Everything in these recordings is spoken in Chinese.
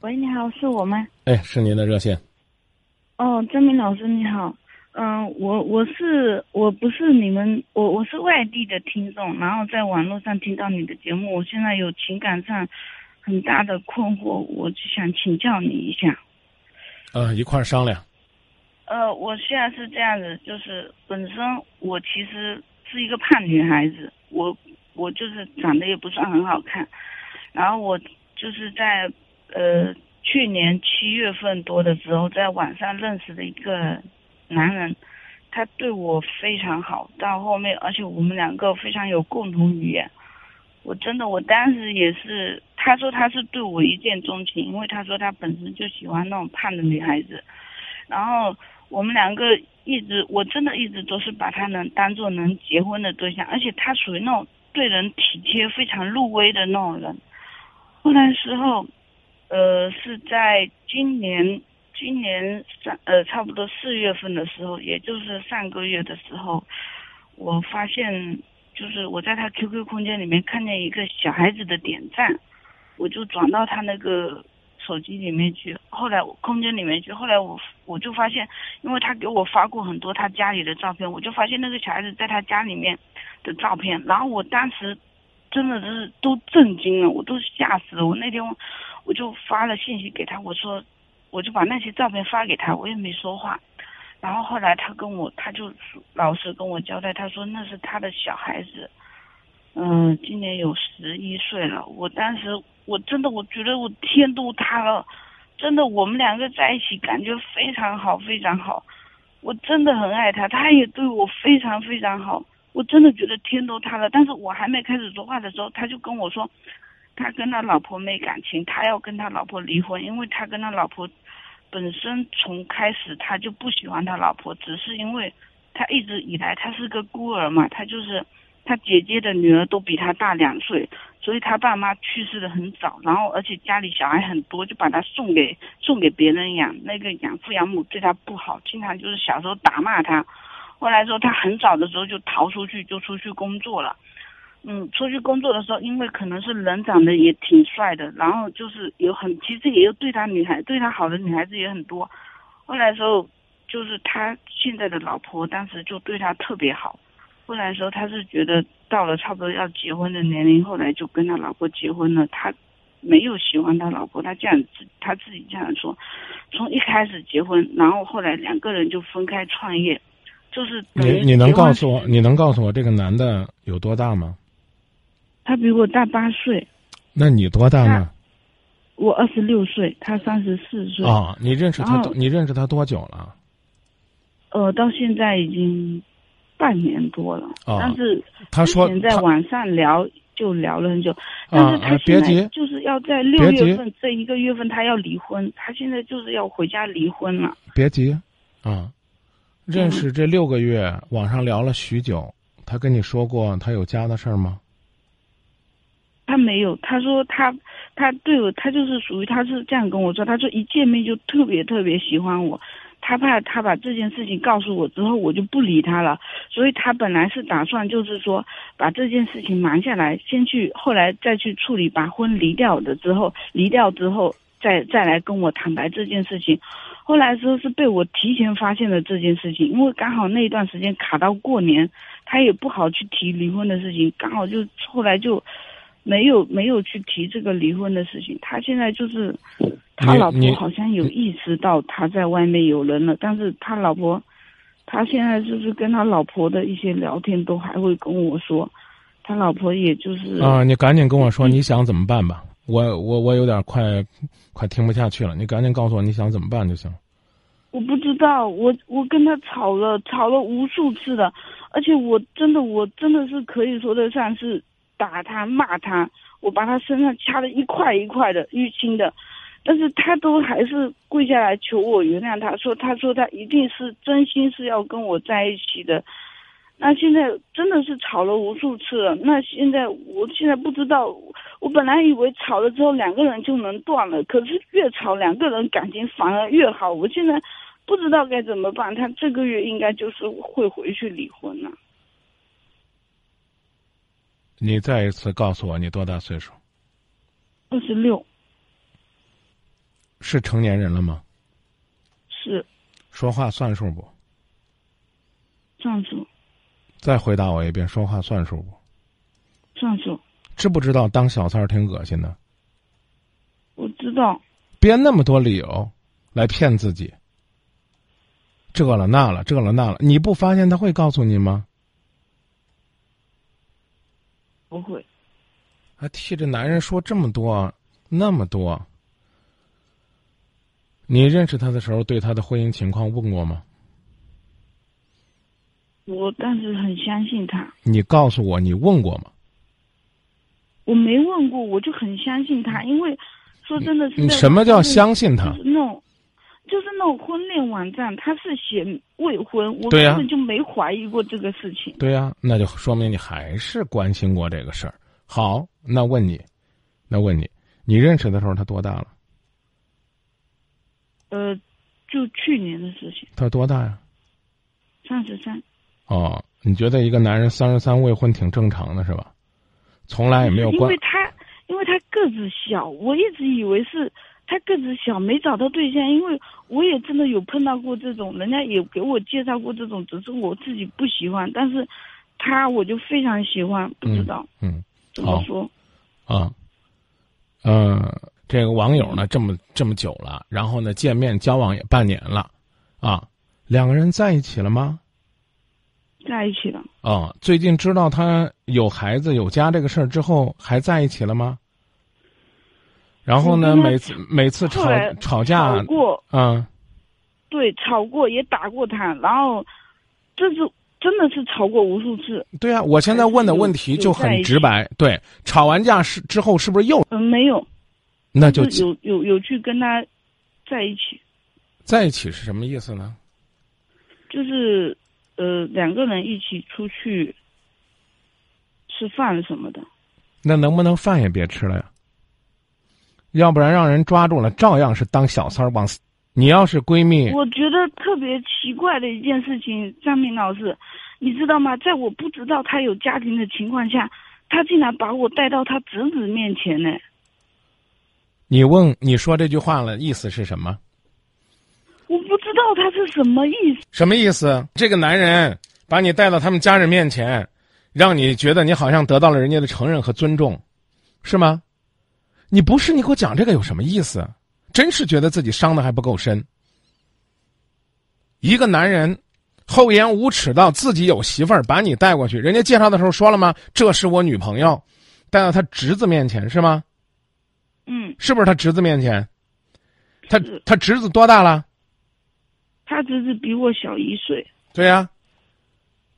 喂，你好，是我吗？哎，是您的热线。哦，张明老师你好。嗯，我我是我不是你们，我我是外地的听众，然后在网络上听到你的节目，我现在有情感上很大的困惑，我就想请教你一下。呃，一块儿商量。呃，我现在是这样子，就是本身我其实是一个胖女孩子，我我就是长得也不算很好看，然后我就是在呃去年七月份多的时候，在网上认识的一个男人，他对我非常好，到后面而且我们两个非常有共同语言，我真的我当时也是，他说他是对我一见钟情，因为他说他本身就喜欢那种胖的女孩子，然后。我们两个一直，我真的一直都是把他能当做能结婚的对象，而且他属于那种对人体贴、非常入微的那种人。后来时候，呃，是在今年今年三呃差不多四月份的时候，也就是上个月的时候，我发现就是我在他 QQ 空间里面看见一个小孩子的点赞，我就转到他那个。手机里面去，后来我空间里面去，后来我我就发现，因为他给我发过很多他家里的照片，我就发现那个小孩子在他家里面的照片，然后我当时真的是都震惊了，我都吓死了。我那天我就发了信息给他，我说我就把那些照片发给他，我也没说话。然后后来他跟我，他就老实跟我交代，他说那是他的小孩子，嗯，今年有十一岁了。我当时。我真的，我觉得我天都塌了，真的，我们两个在一起感觉非常好，非常好，我真的很爱他，他也对我非常非常好，我真的觉得天都塌了。但是我还没开始说话的时候，他就跟我说，他跟他老婆没感情，他要跟他老婆离婚，因为他跟他老婆本身从开始他就不喜欢他老婆，只是因为他一直以来他是个孤儿嘛，他就是。他姐姐的女儿都比他大两岁，所以他爸妈去世的很早，然后而且家里小孩很多，就把他送给送给别人养。那个养父养母对他不好，经常就是小时候打骂他。后来说他很早的时候就逃出去，就出去工作了。嗯，出去工作的时候，因为可能是人长得也挺帅的，然后就是有很其实也有对他女孩对他好的女孩子也很多。后来时候就是他现在的老婆当时就对他特别好。后来时候他是觉得到了差不多要结婚的年龄，后来就跟他老婆结婚了。他没有喜欢他老婆，他这样子他自己这样说。从一开始结婚，然后后来两个人就分开创业，就是你你能告诉我，你能告诉我这个男的有多大吗？他比我大八岁。那你多大呢？我二十六岁，他三十四岁。啊，你认识他？你认识他多久了？呃，到现在已经。半年多了，但是他说在网上聊就聊了很久，但是他现在就是要在六月份这一个月份他要离婚，他现在就是要回家离婚了。别急，啊，认识这六个月，网上聊了许久，他跟你说过他有家的事儿吗？他没有，他说他他对我，他就是属于他是这样跟我说，他说一见面就特别特别喜欢我。他怕他把这件事情告诉我之后，我就不理他了。所以他本来是打算就是说把这件事情瞒下来，先去后来再去处理，把婚离掉的之后，离掉之后再再来跟我坦白这件事情。后来说是被我提前发现了这件事情，因为刚好那一段时间卡到过年，他也不好去提离婚的事情，刚好就后来就没有没有去提这个离婚的事情。他现在就是。他老婆好像有意识到他在外面有人了，但是他老婆，他现在就是跟他老婆的一些聊天都还会跟我说，他老婆也就是啊，你赶紧跟我说你想怎么办吧，我我我有点快快听不下去了，你赶紧告诉我你想怎么办就行。我不知道，我我跟他吵了吵了无数次的，而且我真的我真的是可以说得上是打他骂他，我把他身上掐的一块一块的淤青的。但是他都还是跪下来求我原谅他，说他说他一定是真心是要跟我在一起的。那现在真的是吵了无数次了。那现在我现在不知道，我本来以为吵了之后两个人就能断了，可是越吵两个人感情反而越好。我现在不知道该怎么办。他这个月应该就是会回去离婚了。你再一次告诉我你多大岁数？二十六。是成年人了吗？是说话算数不？算数再回答我一遍，说话算数不？算数，知不知道当小三儿挺恶心的？我知道。编那么多理由来骗自己，这了那了，这了那了，你不发现他会告诉你吗？不会。还替这男人说这么多，那么多。你认识他的时候，对他的婚姻情况问过吗？我当时很相信他。你告诉我，你问过吗？我没问过，我就很相信他，因为说真的是。你什么叫相信他？那种，就是那种婚恋网站，他是写未婚，我根本就没怀疑过这个事情。对呀，那就说明你还是关心过这个事儿。好，那问你，那问你，你认识的时候他多大了？呃，就去年的事情。他多大呀？三十三。哦，你觉得一个男人三十三未婚挺正常的是吧？从来也没有关。因为他，因为他个子小，我一直以为是他个子小没找到对象，因为我也真的有碰到过这种，人家也给我介绍过这种，只是我自己不喜欢，但是他我就非常喜欢，不知道。嗯。怎么说？啊，嗯，这个网友呢，这么这么久了，然后呢，见面交往也半年了，啊，两个人在一起了吗？在一起了。啊，最近知道他有孩子有家这个事儿之后，还在一起了吗？然后呢，每次每次吵吵架过，嗯，对，吵过也打过他，然后这是。真的是吵过无数次。对啊，我现在问的问题就很直白。对，吵完架是之后是不是又？嗯，没有。那就有有有去跟他在一起。在一起是什么意思呢？就是呃，两个人一起出去吃饭什么的。那能不能饭也别吃了呀？要不然让人抓住了，照样是当小三儿往死。你要是闺蜜，我觉得特别奇怪的一件事情，张明老师，你知道吗？在我不知道他有家庭的情况下，他竟然把我带到他侄子面前呢。你问你说这句话了，意思是什么？我不知道他是什么意思。什么意思？这个男人把你带到他们家人面前，让你觉得你好像得到了人家的承认和尊重，是吗？你不是，你给我讲这个有什么意思？真是觉得自己伤的还不够深。一个男人厚颜无耻到自己有媳妇儿，把你带过去，人家介绍的时候说了吗？这是我女朋友，带到他侄子面前是吗？嗯，是不是他侄子面前？他他侄子多大了？他侄子比我小一岁。对呀，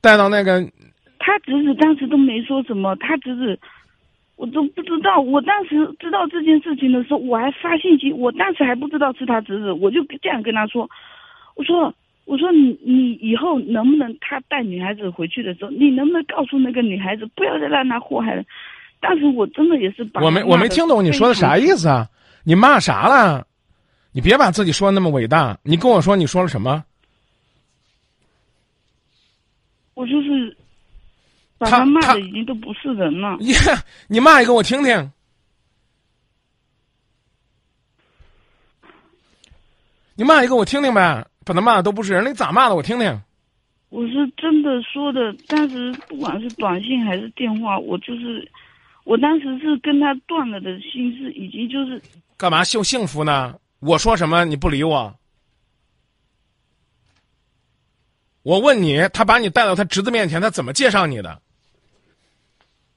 带到那个。他侄子当时都没说什么，他侄子。我都不知道，我当时知道这件事情的时候，我还发信息，我当时还不知道是他侄子，我就这样跟他说，我说，我说你你以后能不能他带女孩子回去的时候，你能不能告诉那个女孩子，不要再让他祸害了。当时我真的也是把我没我没听懂你说的啥意思啊？你骂啥了？你别把自己说的那么伟大，你跟我说你说了什么？我就是。把他骂的已经都不是人了。你你骂一个我听听。你骂一个我听听呗，把他骂的都不是人，你咋骂的我听听。我是真的说的，当时不管是短信还是电话，我就是，我当时是跟他断了的心思，已经就是。干嘛秀幸福呢？我说什么你不理我？我问你，他把你带到他侄子面前，他怎么介绍你的？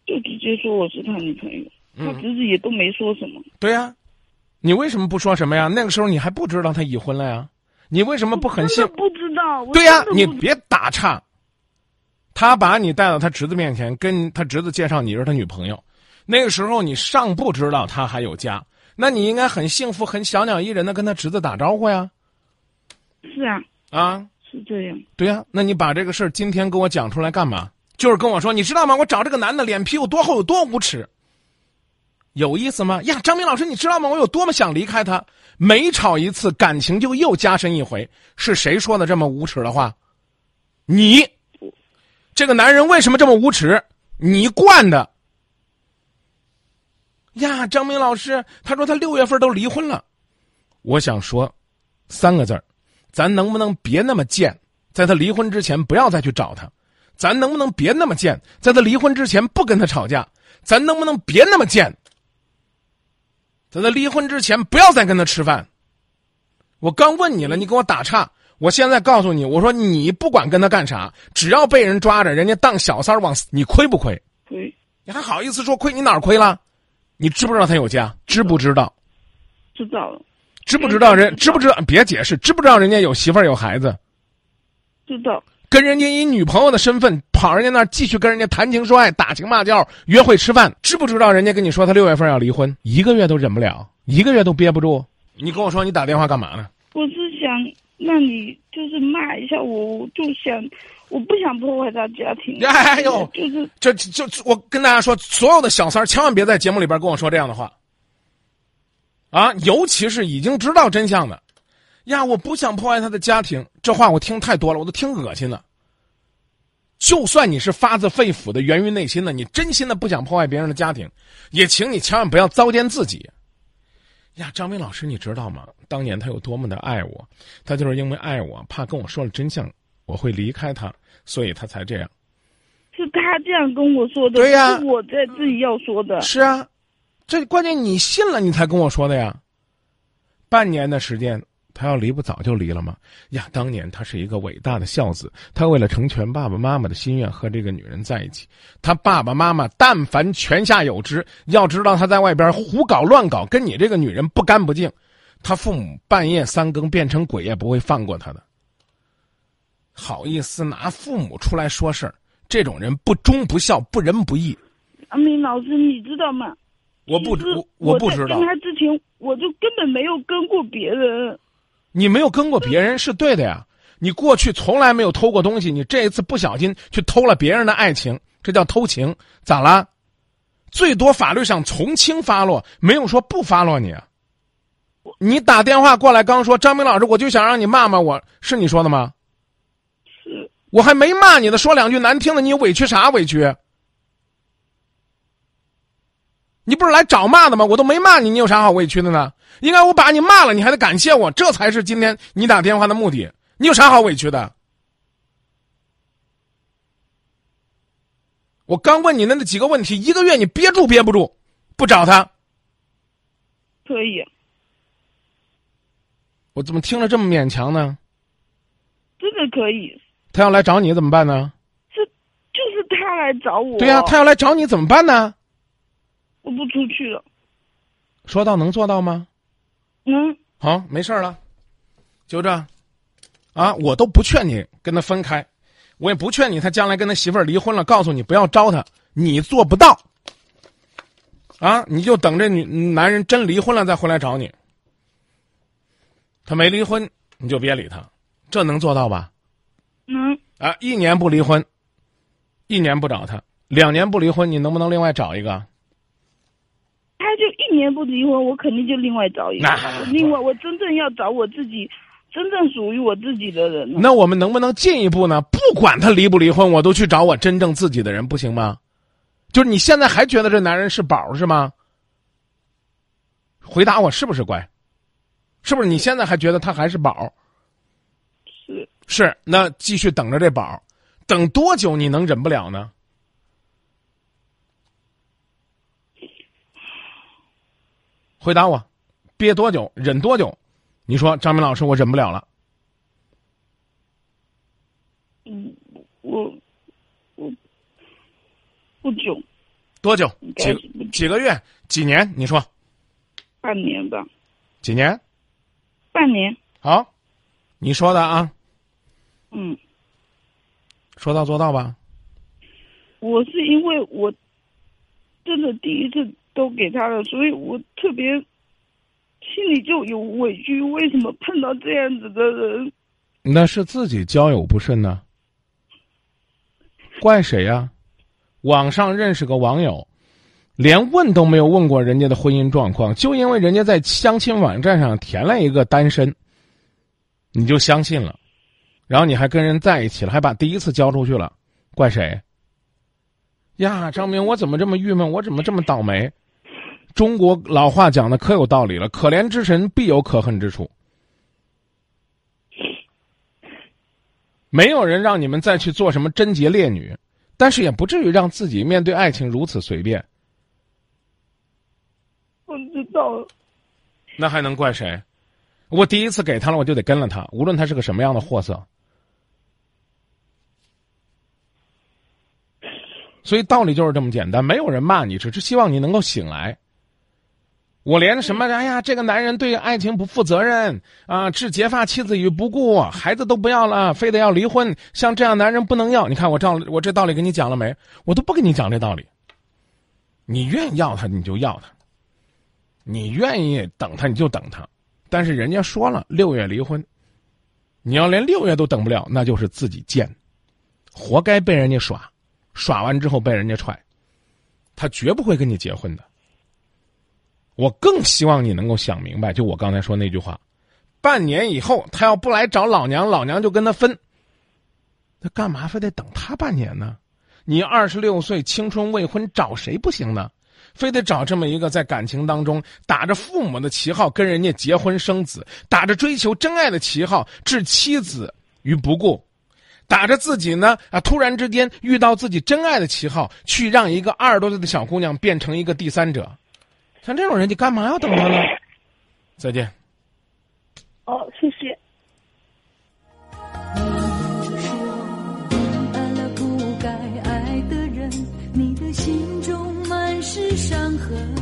就直接说我是他女朋友，他侄子也都没说什么。对呀，你为什么不说什么呀？那个时候你还不知道他已婚了呀？你为什么不很信？不知道。对呀，你别打岔。他把你带到他侄子面前，跟他侄子介绍你是他女朋友。那个时候你尚不知道他还有家，那你应该很幸福、很小鸟依人的跟他侄子打招呼呀。是啊。啊。是这样。对呀，那你把这个事儿今天跟我讲出来干嘛？就是跟我说，你知道吗？我找这个男的脸皮有多厚，有多无耻，有意思吗？呀，张明老师，你知道吗？我有多么想离开他，每吵一次，感情就又加深一回。是谁说的这么无耻的话？你，这个男人为什么这么无耻？你惯的。呀，张明老师，他说他六月份都离婚了，我想说三个字儿，咱能不能别那么贱？在他离婚之前，不要再去找他。咱能不能别那么贱？在他离婚之前，不跟他吵架。咱能不能别那么贱？在他离婚之前，不要再跟他吃饭。我刚问你了，你给我打岔。我现在告诉你，我说你不管跟他干啥，只要被人抓着，人家当小三儿往死，你亏不亏？亏。你还好意思说亏？你哪儿亏了？你知不知道他有家？知不知道？知道了。知不知道人？知不知道？别解释。知不知道人家有媳妇儿有孩子？知道。跟人家以女朋友的身份跑人家那儿继续跟人家谈情说爱、打情骂俏、约会吃饭，知不知道人家跟你说他六月份要离婚，一个月都忍不了，一个月都憋不住。你跟我说你打电话干嘛呢？我是想让你就是骂一下我，我就想我不想破坏他家庭。哎呦，就是这就我跟大家说，所有的小三儿千万别在节目里边跟我说这样的话。啊，尤其是已经知道真相的。呀，我不想破坏他的家庭，这话我听太多了，我都听恶心了。就算你是发自肺腑的、源于内心的，你真心的不想破坏别人的家庭，也请你千万不要糟践自己。呀，张明老师，你知道吗？当年他有多么的爱我，他就是因为爱我，怕跟我说了真相，我会离开他，所以他才这样。是他这样跟我说的，对呀，我在自己要说的。是啊，这关键你信了，你才跟我说的呀。半年的时间。他要离不早就离了吗？呀，当年他是一个伟大的孝子，他为了成全爸爸妈妈的心愿和这个女人在一起。他爸爸妈妈但凡泉下有知，要知道他在外边胡搞乱搞，跟你这个女人不干不净，他父母半夜三更变成鬼也不会放过他的。好意思拿父母出来说事儿，这种人不忠不孝，不仁不义。阿明老师，你知道吗？我不知我不知道。跟他之前，我就根本没有跟过别人。你没有跟过别人是对的呀，你过去从来没有偷过东西，你这一次不小心去偷了别人的爱情，这叫偷情，咋啦？最多法律上从轻发落，没有说不发落你。你打电话过来刚说张明老师，我就想让你骂骂我，是你说的吗？是。我还没骂你呢，说两句难听的，你委屈啥委屈？你不是来找骂的吗？我都没骂你，你有啥好委屈的呢？应该我把你骂了，你还得感谢我，这才是今天你打电话的目的。你有啥好委屈的？我刚问你的那几个问题，一个月你憋住憋不住，不找他？可以。我怎么听着这么勉强呢？真的可以。他要来找你怎么办呢？这就是他来找我。对呀，他要来找你怎么办呢？我不出去了。说到能做到吗？嗯。好，没事了，就这。啊，我都不劝你跟他分开，我也不劝你他将来跟他媳妇儿离婚了，告诉你不要招他，你做不到。啊，你就等着女男人真离婚了再回来找你。他没离婚，你就别理他，这能做到吧？嗯。啊，一年不离婚，一年不找他，两年不离婚，你能不能另外找一个？一年不离婚，我肯定就另外找一个。另外，我真正要找我自己，真正属于我自己的人。那我们能不能进一步呢？不管他离不离婚，我都去找我真正自己的人，不行吗？就是你现在还觉得这男人是宝是吗？回答我是不是乖？是不是你现在还觉得他还是宝？是是，那继续等着这宝，等多久你能忍不了呢？回答我，憋多久，忍多久？你说，张明老师，我忍不了了。嗯，我我不久。多久？几几个月？几年？你说。半年吧。几年？半年。好，你说的啊。嗯。说到做到吧。我是因为我真的第一次。都给他了，所以我特别心里就有委屈。为什么碰到这样子的人？那是自己交友不慎呢？怪谁呀？网上认识个网友，连问都没有问过人家的婚姻状况，就因为人家在相亲网站上填了一个单身，你就相信了，然后你还跟人在一起了，还把第一次交出去了，怪谁？呀，张明，我怎么这么郁闷？我怎么这么倒霉？中国老话讲的可有道理了，可怜之神必有可恨之处。没有人让你们再去做什么贞洁烈女，但是也不至于让自己面对爱情如此随便。我知道了。那还能怪谁？我第一次给他了，我就得跟了他，无论他是个什么样的货色。所以道理就是这么简单，没有人骂你，只是希望你能够醒来。我连什么哎呀，这个男人对爱情不负责任啊，置结发妻子于不顾，孩子都不要了，非得要离婚，像这样男人不能要。你看我这我这道理跟你讲了没？我都不跟你讲这道理。你愿意要他，你就要他；你愿意等他，你就等他。但是人家说了，六月离婚，你要连六月都等不了，那就是自己贱，活该被人家耍，耍完之后被人家踹，他绝不会跟你结婚的。我更希望你能够想明白，就我刚才说那句话，半年以后他要不来找老娘，老娘就跟他分。那干嘛非得等他半年呢？你二十六岁青春未婚，找谁不行呢？非得找这么一个在感情当中打着父母的旗号跟人家结婚生子，打着追求真爱的旗号置妻子于不顾，打着自己呢啊突然之间遇到自己真爱的旗号，去让一个二十多岁的小姑娘变成一个第三者。像这种人，你干嘛要等他呢？再见。哦，谢谢。爱了不该爱的人，你的心中满是伤痕。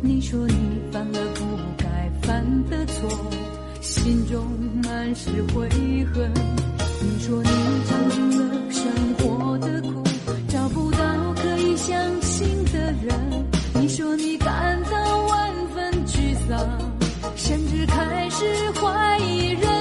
你说你犯了不该犯的错，心中满是悔恨。说你尝尽了生活的苦，找不到可以相信的人。你说你感到万分沮丧，甚至开始怀疑人